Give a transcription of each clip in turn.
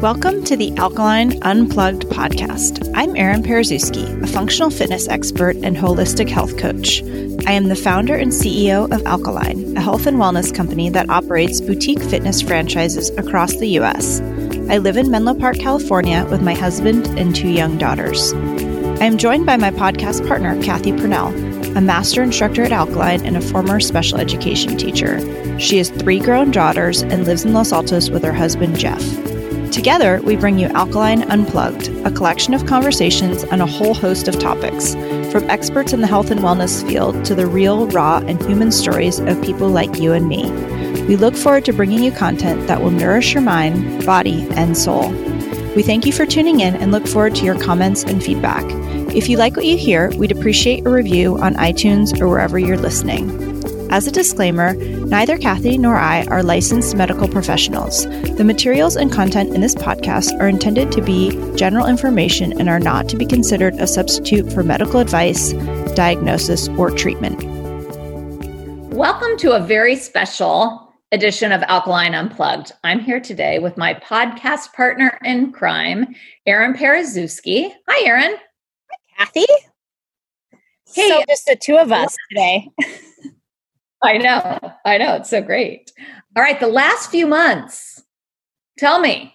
Welcome to the Alkalign Unplugged podcast. I'm Erin Paruszewski, a functional fitness expert and holistic health coach. I am the founder and CEO of Alkalign, a health and wellness company that operates boutique fitness franchises across the U.S. I live in Menlo Park, California, with my husband and two young daughters. I am joined by my podcast partner, Kathy Purnell, a master instructor at Alkalign and a former special education teacher. She has three grown daughters and lives in Los Altos with her husband, Jeff. Together, we bring you Alkalign Unplugged, a collection of conversations on a whole host of topics, from experts in the health and wellness field to the real, raw, and human stories of people like you and me. We look forward to bringing you content that will nourish your mind, body, and soul. We thank you for tuning in and look forward to your comments and feedback. If you like what you hear, we'd appreciate a review on iTunes or wherever you're listening. As a disclaimer, neither Kathy nor I are licensed medical professionals. The materials and content in this podcast are intended to be general information and are not to be considered a substitute for medical advice, diagnosis, or treatment. Welcome to a very special edition of Alkalign Unplugged. I'm here today with my podcast partner in crime, Erin Paruszewski. Hi, Erin. Hi, Kathy. Hey, so just the two of us today. I know. I know. It's so great. All right. The last few months, tell me.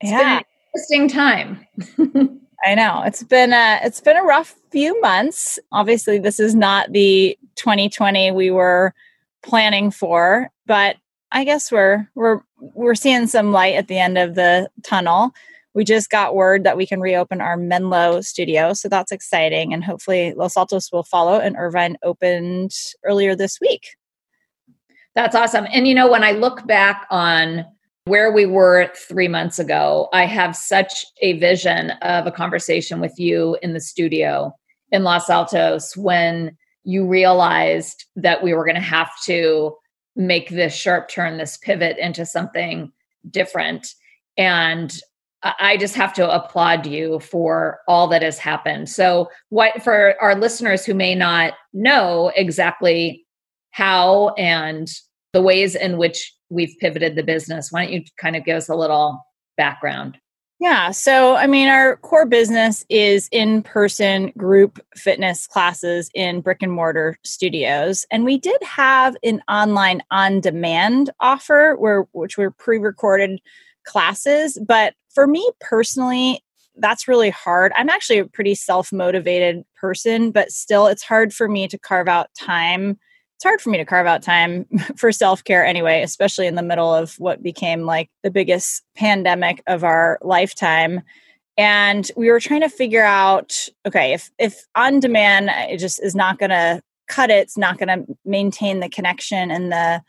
It's yeah. interesting time. I know. It's been a it's been a rough few months. Obviously, this is not the 2020 we were planning for, but I guess we're we're we're seeing some light at the end of the tunnel we just got word that we can reopen our Menlo studio. So that's exciting. And hopefully Los Altos will follow. And Irvine opened earlier this week. That's awesome. And you know, when I look back on where we were three months ago, I have such a vision of a conversation with you in the studio in Los Altos when you realized that we were going to have to make this sharp turn, this pivot into something different. And I just have to applaud you for all that has happened. So, what for our listeners who may not know exactly how and the ways in which we've pivoted the business, why don't you kind of give us a little background? Yeah. So, I mean, our core business is in person group fitness classes in brick and mortar studios. And we did have an online on demand offer where, which were pre recorded classes. But for me personally, that's really hard. I'm actually a pretty self motivated person, but still, it's hard for me to carve out time. It's hard for me to carve out time for self care anyway, especially in the middle of what became like the biggest pandemic of our lifetime. And we were trying to figure out okay, if, if on demand, it just is not going to cut it, it's not going to maintain the connection and the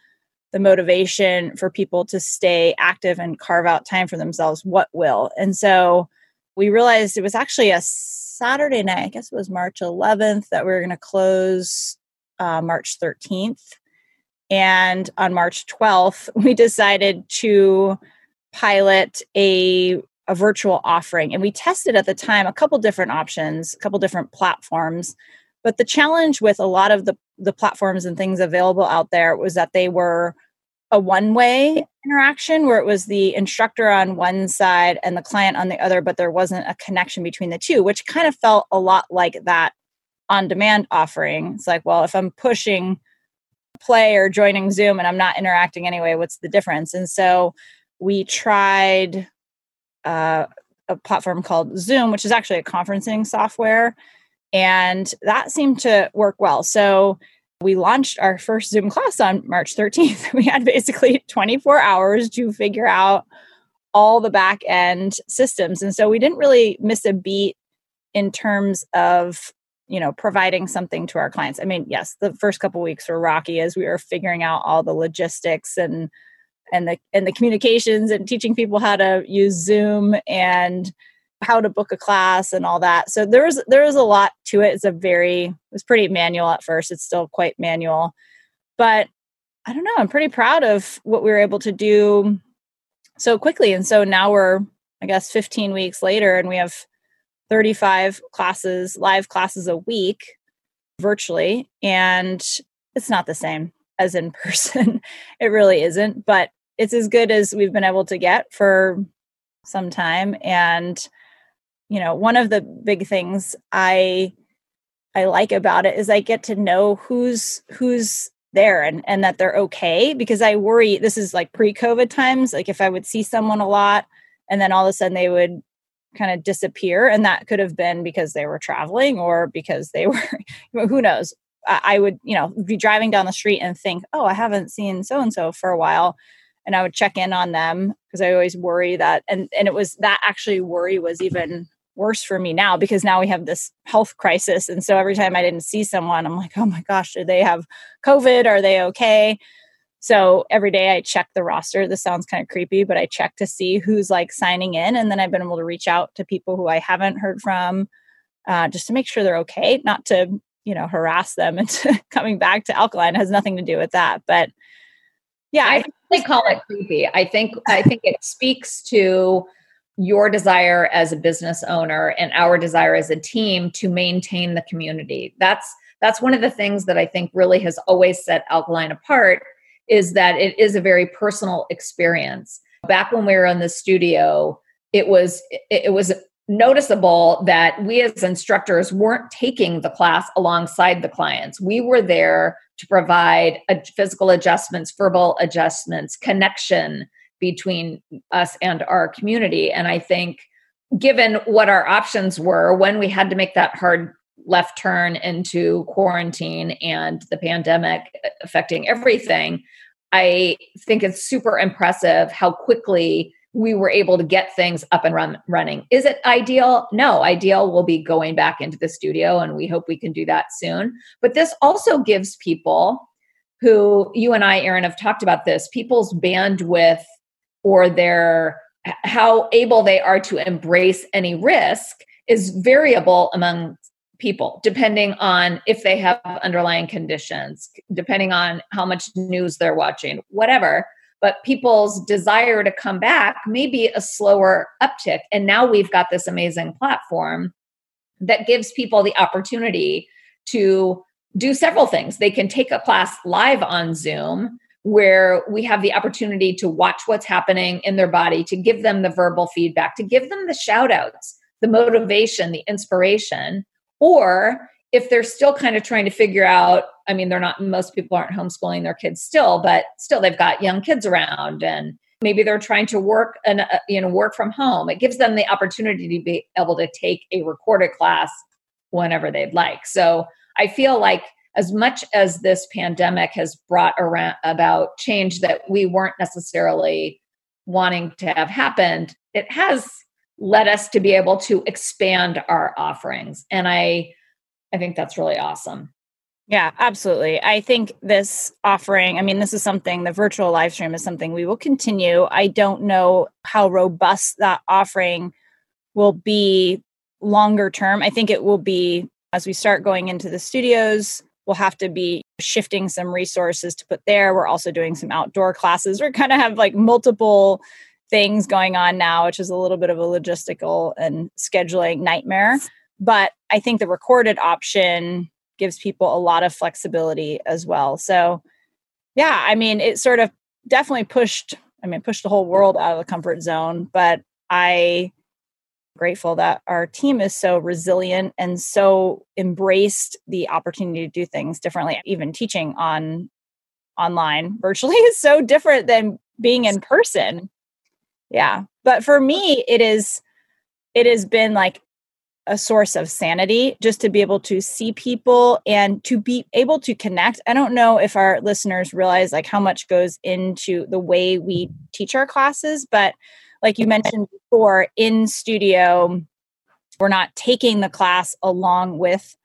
the motivation for people to stay active and carve out time for themselves, what will? And so we realized it was actually a Saturday night, I guess it was March 11th, that we were going to close uh, March 13th. And on March 12th, we decided to pilot a, a virtual offering. And we tested at the time a couple different options, a couple different platforms. But the challenge with a lot of the, the platforms and things available out there was that they were a one way interaction where it was the instructor on one side and the client on the other, but there wasn't a connection between the two, which kind of felt a lot like that on demand offering. It's like, well, if I'm pushing play or joining Zoom and I'm not interacting anyway, what's the difference? And so we tried uh, a platform called Zoom, which is actually a conferencing software and that seemed to work well. So we launched our first Zoom class on March 13th. We had basically 24 hours to figure out all the back end systems. And so we didn't really miss a beat in terms of you know providing something to our clients i mean yes the first couple weeks were rocky as we were figuring out all the logistics and and the and the communications and teaching people how to use zoom and how to book a class and all that. So there was there was a lot to it. It's a very it was pretty manual at first. It's still quite manual. But I don't know, I'm pretty proud of what we were able to do so quickly. And so now we're I guess 15 weeks later and we have 35 classes, live classes a week virtually and it's not the same as in person. it really isn't, but it's as good as we've been able to get for some time and you know one of the big things i i like about it is i get to know who's who's there and and that they're okay because i worry this is like pre-covid times like if i would see someone a lot and then all of a sudden they would kind of disappear and that could have been because they were traveling or because they were who knows I would, you know, be driving down the street and think, oh, I haven't seen so and so for a while. And I would check in on them because I always worry that, and, and it was that actually worry was even worse for me now because now we have this health crisis. And so every time I didn't see someone, I'm like, oh my gosh, do they have COVID? Are they okay? So every day I check the roster. This sounds kind of creepy, but I check to see who's like signing in. And then I've been able to reach out to people who I haven't heard from uh, just to make sure they're okay, not to you know harass them into coming back to alkalign it has nothing to do with that but yeah i, I call it creepy i think i think it speaks to your desire as a business owner and our desire as a team to maintain the community that's that's one of the things that i think really has always set alkalign apart is that it is a very personal experience back when we were in the studio it was it, was noticeable that we as instructors weren't taking the class alongside the clients. We were there to provide physical adjustments, verbal adjustments, connection between us and our community. And I think, given what our options were when we had to make that hard left turn into quarantine and the pandemic affecting everything, I think it's super impressive how quickly we were able to get things up and run running. Is it ideal? No, ideal will be going back into the studio and we hope we can do that soon. But this also gives people who you and I Erin have talked about this, people's bandwidth or their how able they are to embrace any risk is variable among people depending on if they have underlying conditions, depending on how much news they're watching, whatever but people's desire to come back may be a slower uptick. And now we've got this amazing platform that gives people the opportunity to do several things. They can take a class live on Zoom where we have the opportunity to watch what's happening in their body, to give them the verbal feedback, to give them the shout outs, the motivation, the inspiration. Or if they're still kind of trying to figure out I mean, they're not, most people aren't homeschooling their kids still, but still they've got young kids around and maybe they're trying to work and, uh, you know, work from home. It gives them the opportunity to be able to take a recorded class whenever they'd like. So I feel like as much as this pandemic has brought around about change that we weren't necessarily wanting to have happened, it has led us to be able to expand our offerings. And I, I think that's really awesome. Yeah, absolutely. I think this offering, I mean, this is something, the virtual live stream is something we will continue. I don't know how robust that offering will be longer term. I think it will be as we start going into the studios, we'll have to be shifting some resources to put there. We're also doing some outdoor classes. We're kind of have like multiple things going on now, which is a little bit of a logistical and scheduling nightmare. But I think the recorded option gives people a lot of flexibility as well. So, yeah, I mean, it sort of definitely pushed, I mean, pushed the whole world out of the comfort zone, but I grateful that our team is so resilient and so embraced the opportunity to do things differently even teaching on online virtually is so different than being in person. Yeah. But for me it is it has been like a source of sanity just to be able to see people and to be able to connect. I don't know if our listeners realize like how much goes into the way we teach our classes, but like you mentioned before, in studio, we're not taking the class along with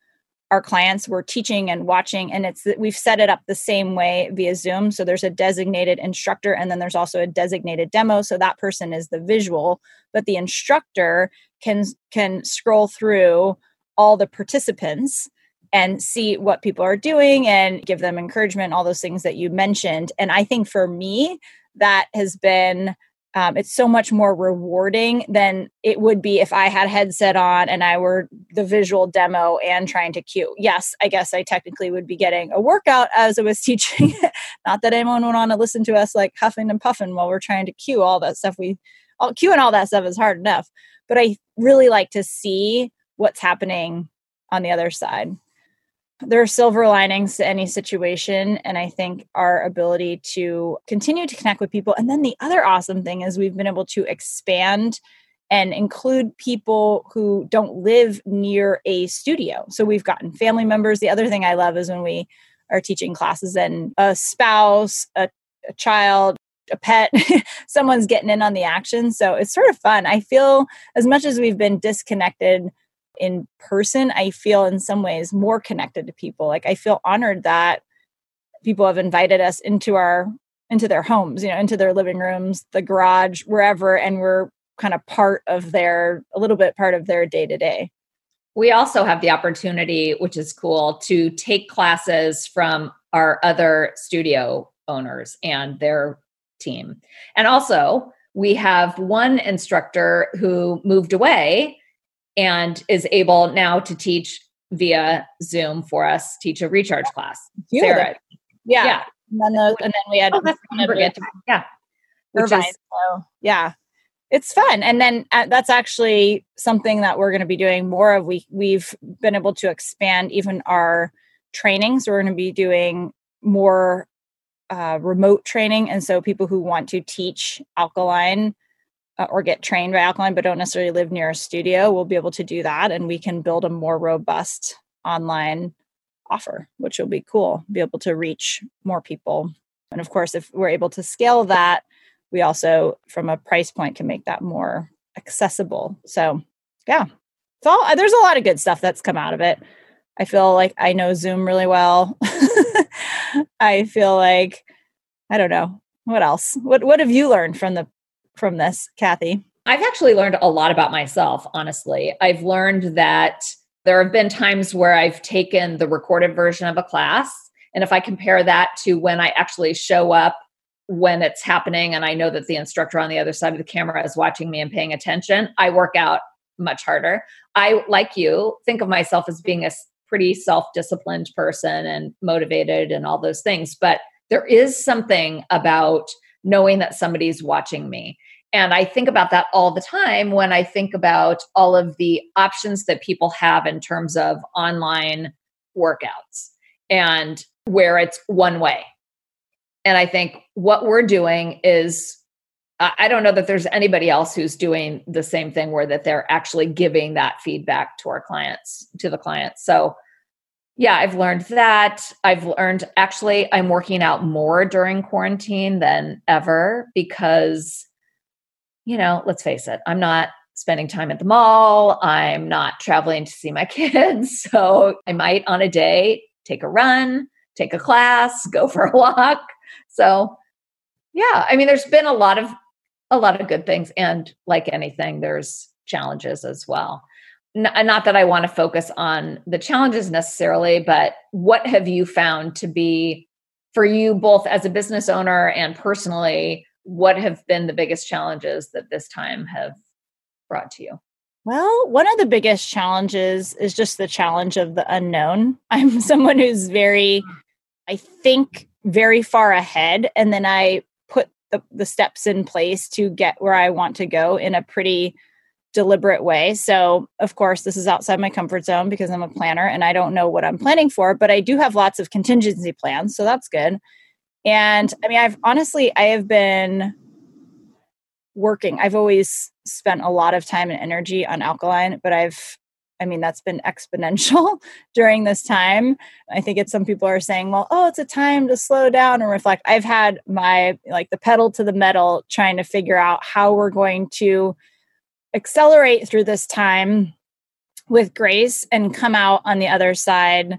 our clients. We're teaching and watching and it's we've set it up the same way via zoom. So there's a designated instructor and then there's also a designated demo. So that person is the visual but the instructor can can scroll through all the participants and see what people are doing and give them encouragement all those things that you mentioned. And i think for me that has been um, it's so much more rewarding than it would be if I had a headset on and I were the visual demo and trying to cue. Yes, I guess I technically would be getting a workout as I was teaching. Not that anyone would want to listen to us like huffing and puffing while we're trying to cue all that stuff we all queuing all that stuff is hard enough. But I really like to see what's happening on the other side. There are silver linings to any situation. And I think our ability to continue to connect with people. And then the other awesome thing is we've been able to expand and include people who don't live near a studio. So we've gotten family members. The other thing I love is when we are teaching classes and a spouse, a, a child, a pet, someone's getting in on the action. So it's sort of fun. I feel as much as we've been disconnected in person, I feel in some ways more connected to people. Like I feel honored that people have invited us into our into their homes, you know, into their living rooms, the garage, wherever, and we're kind of part of their a little bit part of their day to day. We also have the opportunity, which is cool, to take classes from our other studio owners and their team. And also, we have one instructor who moved away and is able now to teach via Zoom for us, teach a recharge class. Sarah. Yeah. yeah. And then, those, and then we had, oh, yeah. Irvine, is, so, yeah it's fun and then uh, that's actually something that we're going to be doing more of we we've been able to expand even our trainings we're going to be doing more uh, remote training and so people who want to teach alkalign uh, or get trained by alkalign but don't necessarily live near a studio we'll be able to do that and we can build a more robust online offer which will be cool be able to reach more people. And of course if we're able to scale that we also from a price point can make that more accessible. So yeah it's all there's a lot of good stuff that's come out of it. I feel like i know zoom really well. I feel like i don't know what else? What what have you learned from the from this kathy i've actually learned a lot about myself honestly i've learned that there have been times where i've taken the recorded version of a class and if i compare that to when i actually show up when it's happening and I know that the instructor on the other side of the camera is watching me and paying attention, I work out much harder. I, like you, think of myself as being a pretty self disciplined person and motivated and all those things. But there is something about knowing that somebody's watching me. And I think about that all the time when I think about all of the options that people have in terms of online workouts and where it's one way and I think what we're doing is I don't know that there's anybody else who's doing the same thing where that they're actually giving that feedback to our clients, to the clients. So yeah, I've learned that. I've learned actually I'm working out more during quarantine than ever because you know, let's face it, I'm not spending time at the mall. I'm not traveling to see my kids. So I might on a day take a run, take a class, go for a walk. So, yeah, I mean, there's been a lot of a lot of good things, and like anything, there's challenges as well. N- not that I want to focus on the challenges necessarily, but what have you found to be for you both as a business owner and personally? What have been the biggest challenges that this time have brought to you? Well, one of the biggest challenges is just the challenge of the unknown. I'm someone who's very, I think very far ahead and then I put the, the steps in place to get where I want to go in a pretty deliberate way. So, of course, this is outside my comfort zone because I'm a planner and I don't know what I'm planning for, but I do have lots of contingency plans. So that's good. And I mean, I've honestly, I have been working. I've always spent a lot of time and energy on alkalign, but I've I mean, that's been exponential during this time. I think it's some people are saying, well, oh, it's a time to slow down and reflect. I've had my, like, the pedal to the metal trying to figure out how we're going to accelerate through this time with grace and come out on the other side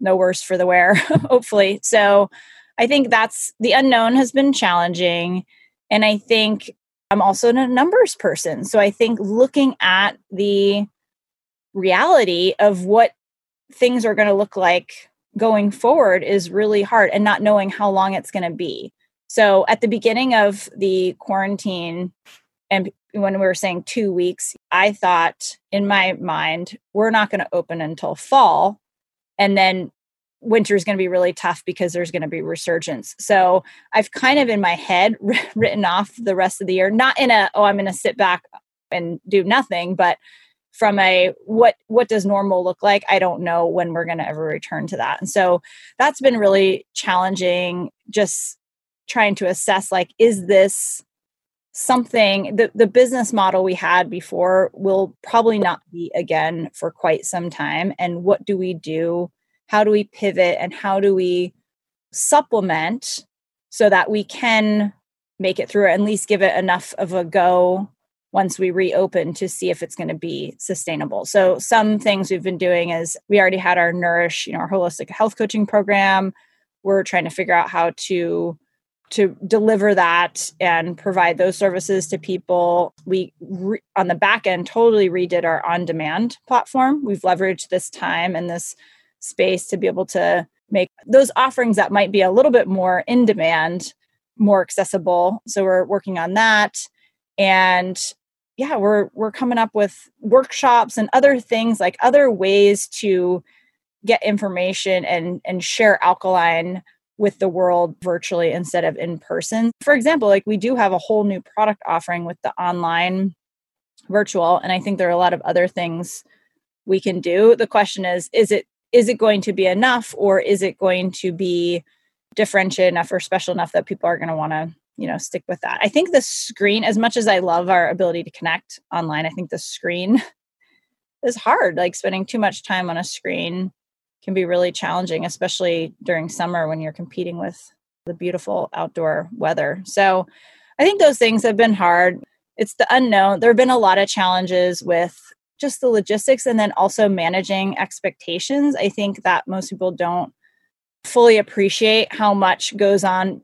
no worse for the wear, hopefully. So I think that's the unknown has been challenging. And I think I'm also a numbers person. So I think looking at the reality of what things are going to look like going forward is really hard and not knowing how long it's going to be. So at the beginning of the quarantine, and when we were saying two weeks, I thought in my mind, we're not going to open until fall. And then winter is going to be really tough because there's going to be resurgence. So I've kind of in my head written off the rest of the year, not in a, oh, I'm going to sit back and do nothing, but from a what what does normal look like i don't know when we're going to ever return to that and so that's been really challenging just trying to assess like is this something the, the business model we had before will probably not be again for quite some time and what do we do how do we pivot and how do we supplement so that we can make it through or at least give it enough of a go once we reopen to see if it's going to be sustainable. So some things we've been doing is we already had our nourish, you know, our holistic health coaching program. We're trying to figure out how to to deliver that and provide those services to people. We, re- on the back end, totally redid our on demand platform. We've leveraged this time and this space to be able to make those offerings that might be a little bit more in demand more accessible. So we're working on that. And yeah, we're we're coming up with workshops and other things like other ways to get information and and share alkalign with the world virtually instead of in person. For example, like we do have a whole new product offering with the online virtual and I think there are a lot of other things we can do. The question is is it is it going to be enough or is it going to be differentiated enough or special enough that people are going to want to you know stick with that i think the screen as much as i love our ability to connect online i think the screen is hard like spending too much time on a screen can be really challenging, especially during summer when you're competing with the beautiful outdoor weather. So I think those things have been hard. It's the unknown. There have been a lot of challenges with just the logistics and then also managing expectations. I think that most people don't fully appreciate how much goes on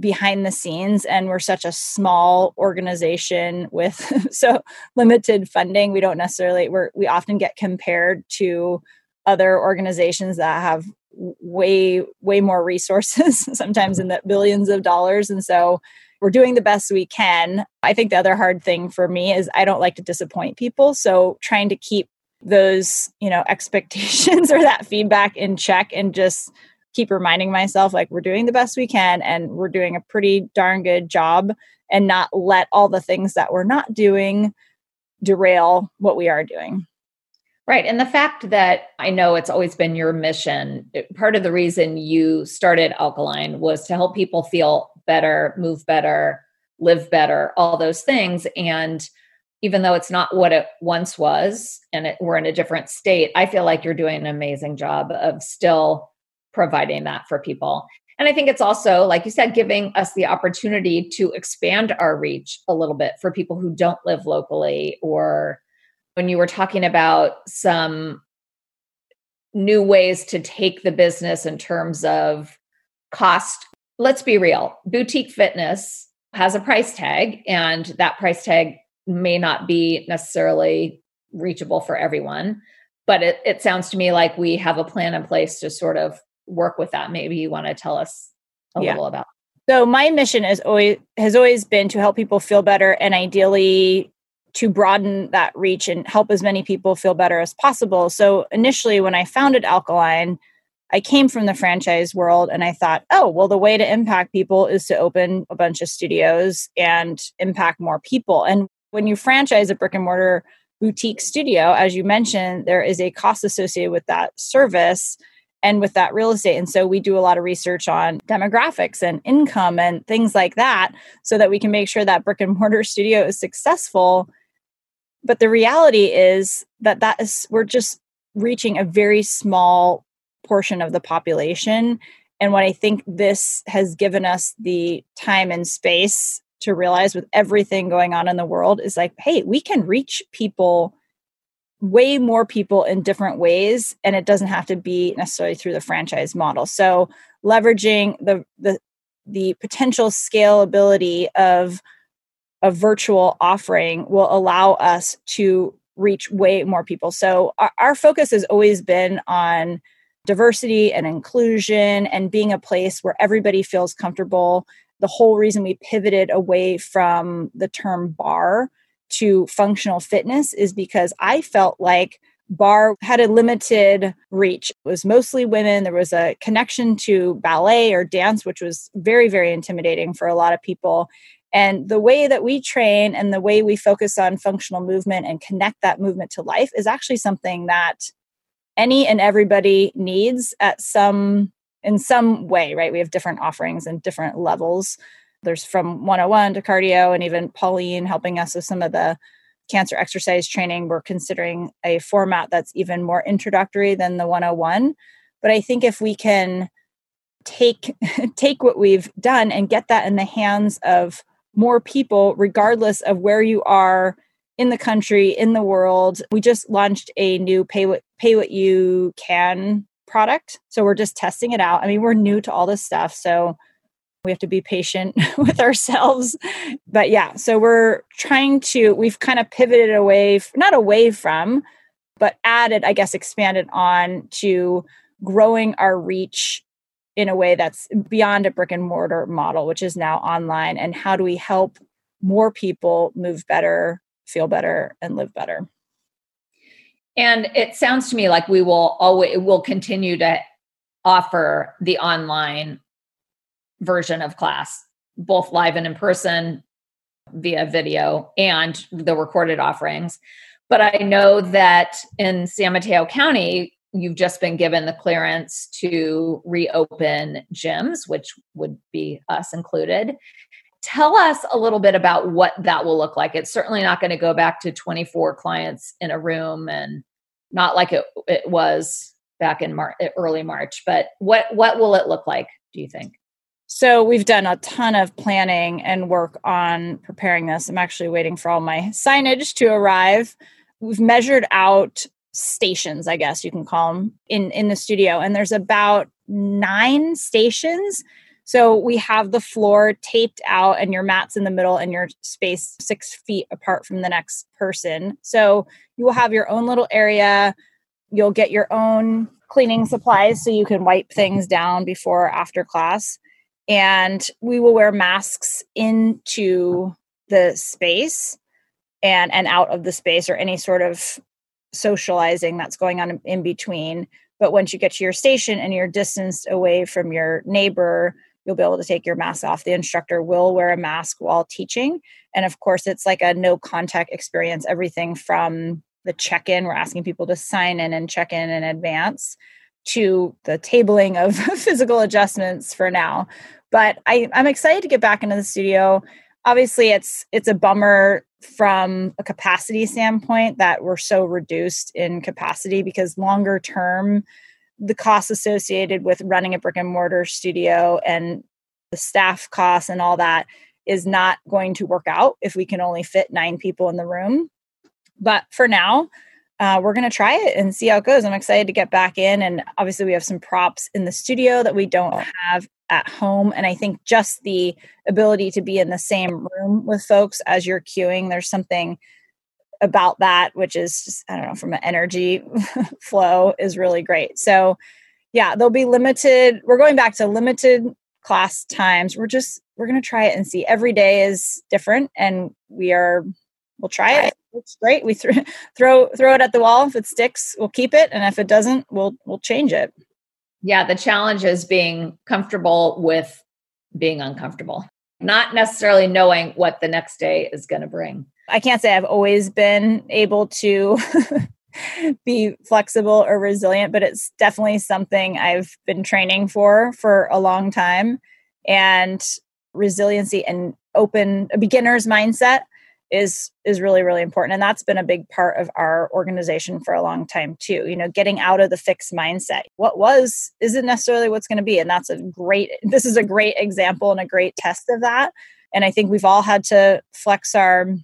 behind the scenes and we're such a small organization with so limited funding we don't necessarily we're we often get compared to other organizations that have way way more resources sometimes in the billions of dollars and so we're doing the best we can. I think the other hard thing for me is i don't like to disappoint people. So trying to keep those you know expectations or that feedback in check and just keep reminding myself like we're doing the best we can and we're doing a pretty darn good job and not let all the things that we're not doing derail what we are doing. Right. And the fact that I know it's always been your mission, part of the reason you started Alkalign was to help people feel better, move better, live better, all those things. And even though it's not what it once was and it, we're in a different state, I feel like you're doing an amazing job of still providing that for people. And I think it's also, like you said, giving us the opportunity to expand our reach a little bit for people who don't live locally or when you were talking about some new ways to take the business in terms of cost. Let's be real boutique fitness has a price tag, and that price tag may not be necessarily reachable for everyone. But it, it sounds to me like we have a plan in place to sort of work with that. Maybe you want to tell us a yeah. little about. So my mission is always has always been to help people feel better and ideally to broaden that reach and help as many people feel better as possible. So initially, when I founded Alkalign, I came from the franchise world and I thought, oh, well, the way to impact people is to open a bunch of studios and impact more people. And when you franchise a brick and mortar boutique studio, as you mentioned, there is a cost associated with that service and with that real estate. And so we do a lot of research on demographics and income and things like that so that we can make sure that brick and mortar studio is successful but the reality is that that is we're just reaching a very small portion of the population and what i think this has given us the time and space to realize with everything going on in the world is like hey we can reach people way more people in different ways and it doesn't have to be necessarily through the franchise model so leveraging the the the potential scalability of a virtual offering will allow us to reach way more people. So our, our, focus has always been on diversity and inclusion and being a place where everybody feels comfortable. The whole reason we pivoted away from the term bar to functional fitness is because I felt like bar had a limited reach. It was mostly women. There was a connection to ballet or dance, which was very, very intimidating for a lot of people. And the way that we train and the way we focus on functional movement and connect that movement to life is actually something that any and everybody needs at some in some way, right? We have different offerings and different levels. There's from 101 to cardio, and even Pauline helping us with some of the cancer exercise training. We're considering a format that's even more introductory than the 101. But I think if we can take take what we've done and get that in the hands of more people, regardless of where you are in the country, in the world. We just launched a new pay what pay what you can product. So we're just testing it out. I mean, we're new to all this stuff. So we have to be patient with ourselves. But yeah, so we're trying to, we've kind of pivoted away, not away from, but added, I guess, expanded on to growing our reach in a way that's beyond a brick and mortar model, which is now online. And how do we help more people move better, feel better, and live better? And it sounds to me like we will always will continue to offer the online version of class, both live and in person via video and the recorded offerings. But I know that in San Mateo County, you've just been given the clearance to reopen gyms, which would be us included. Tell us a little bit about what that will look like. It's certainly not going to go back to 24 clients in a room and not like it, it was back in Mar- eh, early March, but what what will it look like, do you think? So we've done a ton of planning and work on preparing this. I'm actually waiting for all my signage to arrive. We've measured out stations, I guess you can call them, in in the studio, and there's about nine stations. So we have the floor taped out, and your mat's in the middle, and your space six feet apart from the next person. So you will have your own little area. You'll get your own cleaning supplies so you can wipe things down before or after class. And we will wear masks into the space and and out of the space or any sort of socializing that's going on in between. But once you get to your station and you're distanced away from your neighbor, you'll be able to take your mask off. The instructor will wear a mask while teaching. And of course, it's like a no contact experience, everything from the check in, we're asking people to sign in and check in in advance, to the tabling of physical adjustments for now. But I, I'm excited to get back into the studio. Obviously, it's it's a bummer from a capacity standpoint that we're so reduced in capacity because longer term the costs associated with running a brick and mortar studio and the staff costs and all that is not going to work out if we can only fit nine people in the room but for now uh, we're going to try it and see how it goes i'm excited to get back in and obviously we have some props in the studio that we don't have at home. And I think just the ability to be in the same room with folks as you're queuing, there's something about that, which is just, I don't know, from an energy flow is really great. So, yeah, there'll be limited, we're going back to limited class times. We're just, we're going to try it and see. Every day is different and we are, we'll try it. It's great. We th- throw, throw it at the wall. If it sticks, we'll keep it. And if it doesn't, we'll, we'll change it yeah, the challenge is being comfortable with being uncomfortable, not necessarily knowing what the next day is going to bring. I can't say I've always been able to be flexible or resilient, but it's definitely something I've been training for for a long time. And resiliency and open a beginner's mindset is is really really important. And that's been a big part of our organization for a long time too you know getting out of the fixed mindset. What was isn't necessarily what's going to be and that's a great this is a great example and a great test of that. And i think we've all had to flex our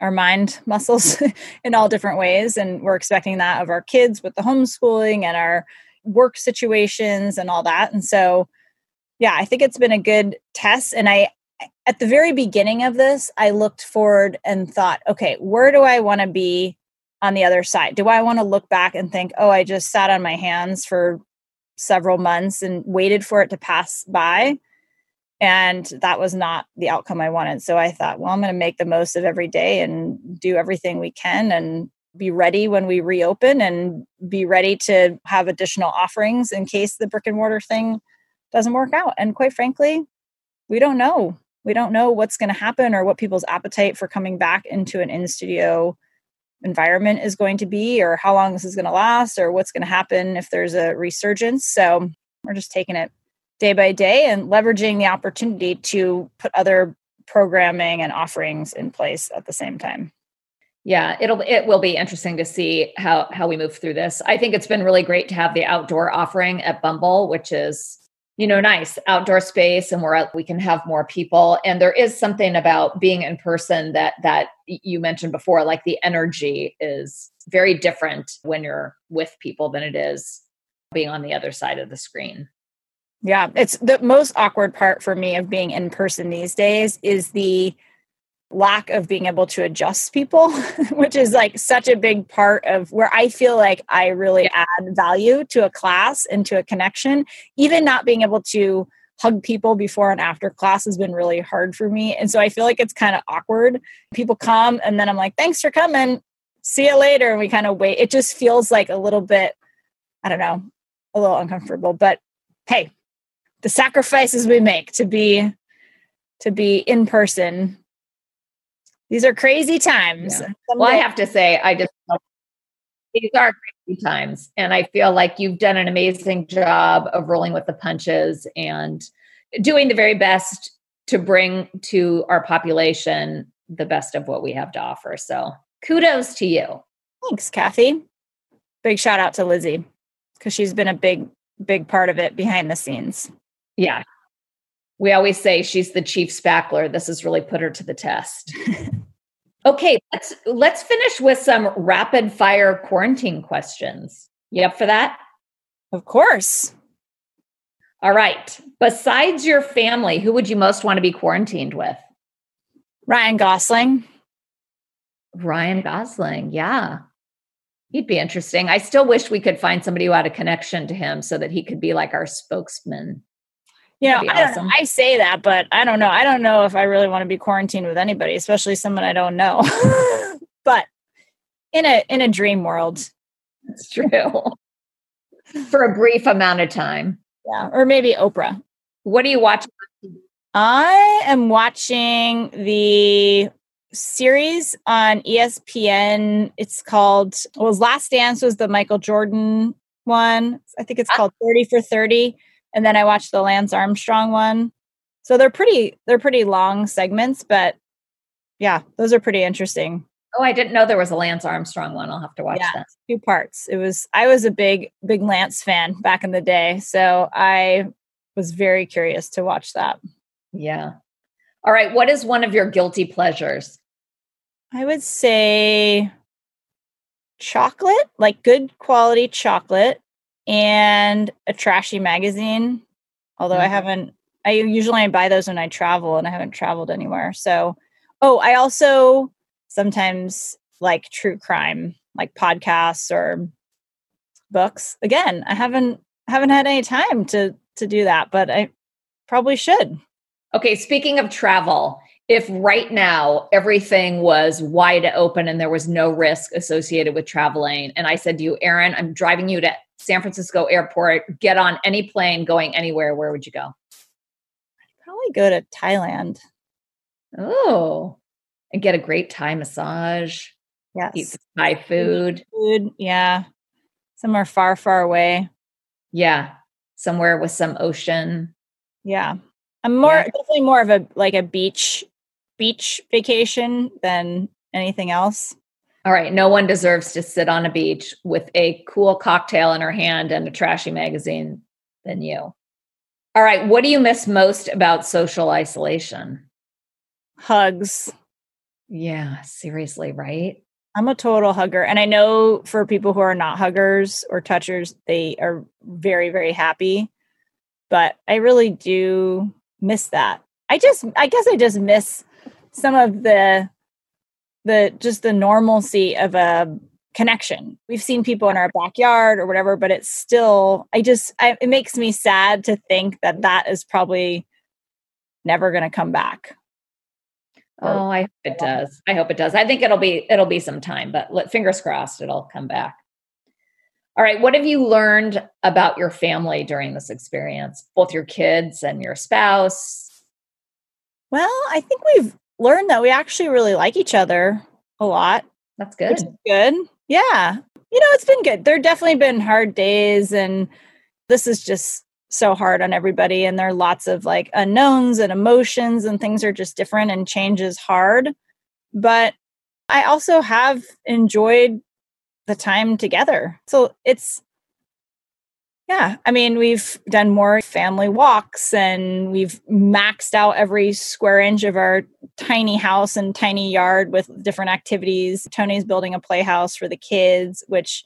our mind muscles in all different ways. And we're expecting that of our kids with the homeschooling and our work situations and all that. And so yeah i think it's been a good test. And i at the very beginning of this, I looked forward and thought, okay, where do I want to be on the other side? Do I want to look back and think, oh, I just sat on my hands for several months and waited for it to pass by? And that was not the outcome I wanted. So I thought, well, I'm going to make the most of every day and do everything we can and be ready when we reopen and be ready to have additional offerings in case the brick and mortar thing doesn't work out. And quite frankly, we don't know. We don't know what's going to happen or what people's appetite for coming back into an in studio environment is going to be, or how long this is going to last, or what's going to happen if there's a resurgence. So we're just taking it day by day and leveraging the opportunity to put other programming and offerings in place at the same time. Yeah, it'll it will be interesting to see how how we move through this. I think it's been really great to have the outdoor offering at Bumble, which is you know nice outdoor space and where we can have more people. And there is something about being in person that that you mentioned before like the energy is very different when you're with people than it is being on the other side of the screen. Yeah, it's the most awkward part for me of being in person these days is the lack of being able to adjust people, which is like such a big part of where I feel like I really add value to a class and to a connection. Even not being able to hug people before and after class has been really hard for me. And so I feel like it's kind of awkward. People come and then I'm like, thanks for coming. See you later. And we kind of wait. It just feels like a little bit, I don't know, a little uncomfortable. But hey, the sacrifices we make to be to be in person these are crazy times. Yeah. well i have to say i just these are crazy times and i feel like you've done an amazing job of rolling with the punches and doing the very best to bring to our population the best of what we have to offer. So kudos to you. Thanks kathy. Big shout out to lizzie because she's been a big big part of it behind the scenes. Yeah. We always say she's the chief spackler. This has really put her to the test. okay, let's let's finish with some rapid fire quarantine questions. You up for that? Of course. All right. Besides your family, who would you most want to be quarantined with? Ryan Gosling. Ryan Gosling, yeah. He'd be interesting. I still wish we could find somebody who had a connection to him so that he could be like our spokesman. You know, I, awesome. I say that, but I don't know. I don't know if I really want to be quarantined with anybody, especially someone I don't know. but in a in a dream world, it's true. For a brief amount of time. Yeah, or maybe Oprah. What are you watching? I am watching the series on ESPN. It's called well, Last Dance was the Michael Jordan one. I think it's ah. called 30 for 30 and then I watched the Lance Armstrong one. So they're pretty they're pretty long segments, but yeah, those are pretty interesting. Oh, I didn't know there was a Lance Armstrong one. I'll have to watch yeah, that. Two parts. It was I was a big big Lance fan back in the day, so I was very curious to watch that. Yeah. All right, what is one of your guilty pleasures? I would say chocolate, like good quality chocolate and a trashy magazine. Although mm-hmm. I haven't, I usually buy those when I travel and I haven't traveled anywhere. So, oh, I also sometimes like true crime, like podcasts or books. Again, I haven't haven't had any time to to do that, but I probably should. Okay, speaking of travel, if right now everything was wide open and there was no risk associated with traveling, and I said to you, Erin, I'm driving you to San Francisco airport, get on any plane going anywhere, where would you go? I'd probably go to Thailand. Oh, and get a great Thai massage. Yes. Eat Thai food. Food. Yeah. Somewhere far, far away. Yeah. Somewhere with some ocean. Yeah. I'm more yeah. definitely more of a like a beach beach vacation than anything else. All right. No one deserves to sit on a beach with a cool cocktail in her hand and a trashy magazine than you. All right. What do you miss most about social isolation? Hugs. Yeah, seriously, right? I'm a total hugger. And I know for people who are not huggers or touchers, they are very, very happy. But I really do miss that. I just, I guess I just miss some of the the just the normalcy of a connection. We've seen people in our backyard or whatever, but it's still, I just, I, it makes me sad to think that that is probably never going to come back. Oh, I hope it does. I hope it does. I think it'll be it'll be some time, but let, fingers crossed it'll come back. All right, what have you learned about your family during this experience? Both your kids and your spouse? Well, I think we've learned that we actually really like each other a lot. That's good. good. Yeah. You know, it's been good. There definitely been hard days and this is just so hard on everybody and there are lots of like unknowns and emotions and things are just different and change is hard but i also have enjoyed the time together so it's yeah i mean we've done more family walks and we've maxed out every square inch of our tiny house and tiny yard with different activities tony's building a playhouse for the kids which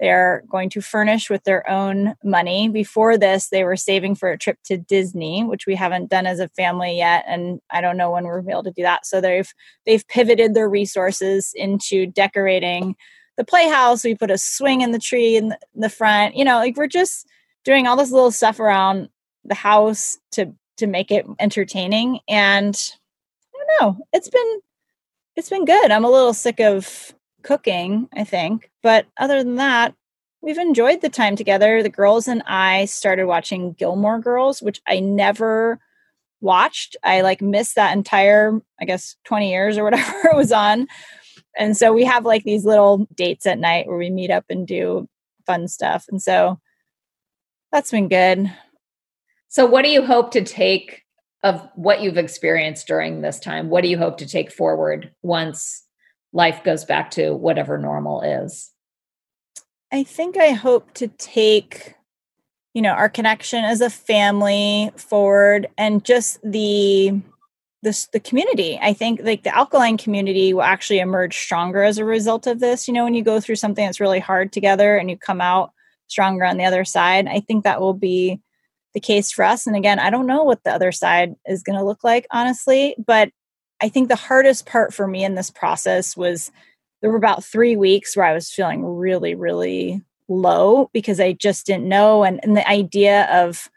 they're going to furnish with their own money. Before this, they were saving for a trip to Disney, which we haven't done as a family yet, and I don't know when we'll be able to do that. So they've they've pivoted their resources into decorating the playhouse. We put a swing in the tree in the, front. You know, like we're just doing all this little stuff around the house to to make it entertaining. And I don't know, it's been it's been good. I'm a little sick of cooking, I think. But other than that, we've enjoyed the time together. The girls and I started watching Gilmore Girls, which I never watched. I like missed that entire, I guess, 20 years or whatever it was on. And so we have like these little dates at night where we meet up and do fun stuff. And so that's been good. So, what do you hope to take of what you've experienced during this time? What do you hope to take forward once life goes back to whatever normal is? I think I hope to take, you know, our connection as a family forward and just the this the community. I think like the alkalign community will actually emerge stronger as a result of this. You know, when you go through something that's really hard together and you come out stronger on the other side, I think that will be the case for us. And again, I don't know what the other side is going to look like, honestly, but I think the hardest part for me in this process was there were about three weeks where I was feeling really, really low because I just didn't know. And, and the idea of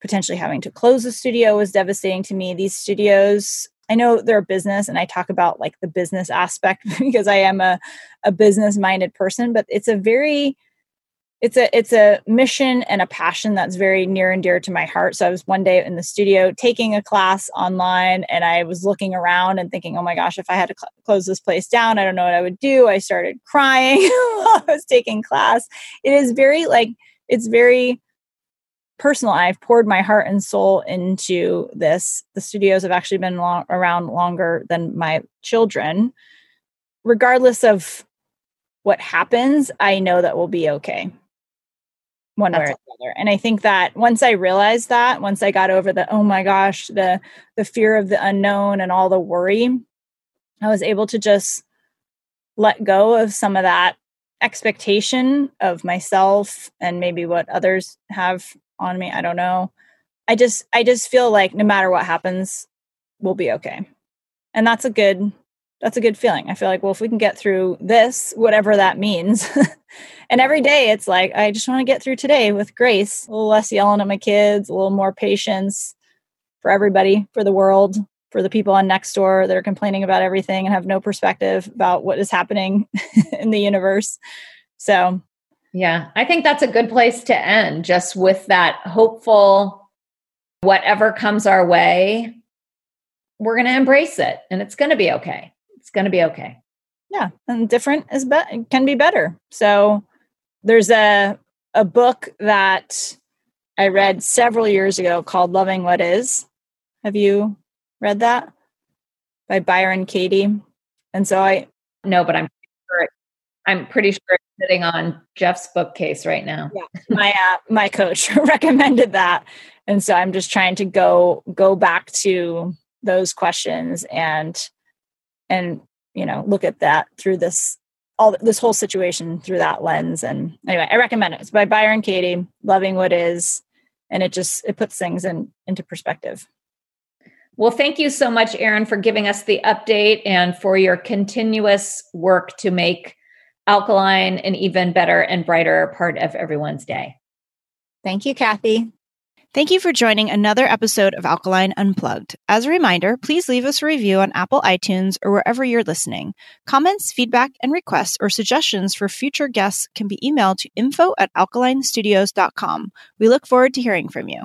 potentially having to close the studio was devastating to me. These studios, I know they're a business and I talk about like the business aspect because I am a, a business minded person, but it's a very it's a it's a mission and a passion that's very near and dear to my heart. So i was one day in the studio taking a class online and i was looking around and thinking oh my gosh if i had to cl- close this place down i don't know what i would do. I started crying while i was taking class. It is very like it's very personal i've poured my heart and soul into this. The studios have actually been long, around longer than my children. Regardless of what happens i know that we'll be okay. One That's way or the other. And I think that once I realized that, once I got over the oh my gosh, the the fear of the unknown and all the worry, I was able to just let go of some of that expectation of myself and maybe what others have on me. I don't know. I just I just feel like no matter what happens, we'll be okay. And that's a good that's a good feeling. I feel like, well, if we can get through this, whatever that means. and every day it's like, I just want to get through today with grace, a little less yelling at my kids, a little more patience for everybody, for the world, for the people on next door that are complaining about everything and have no perspective about what is happening in the universe. So, yeah, I think that's a good place to end just with that hopeful, whatever comes our way, we're going to embrace it and it's going to be okay it's going to be okay. Yeah, and different is be- can be better. So there's a a book that I read several years ago called Loving What Is. Have you read that? By Byron Katie. And so I no, but I'm I'm pretty sure it's sitting on Jeff's bookcase right now. Yeah. My uh, my coach recommended that. And so I'm just trying to go go back to those questions and and you know look at that through this all this whole situation through that lens and anyway i recommend it it's by byron katie loving what is and it just it puts things in into perspective well thank you so much erin for giving us the update and for your continuous work to make alkalign an even better and brighter part of everyone's day thank you kathy Thank you for joining another episode of Alkalign Unplugged. As a reminder, please leave us a review on Apple iTunes or wherever you're listening. Comments, feedback, and requests or suggestions for future guests can be emailed to info at alkalignstudios.com. We look forward to hearing from you.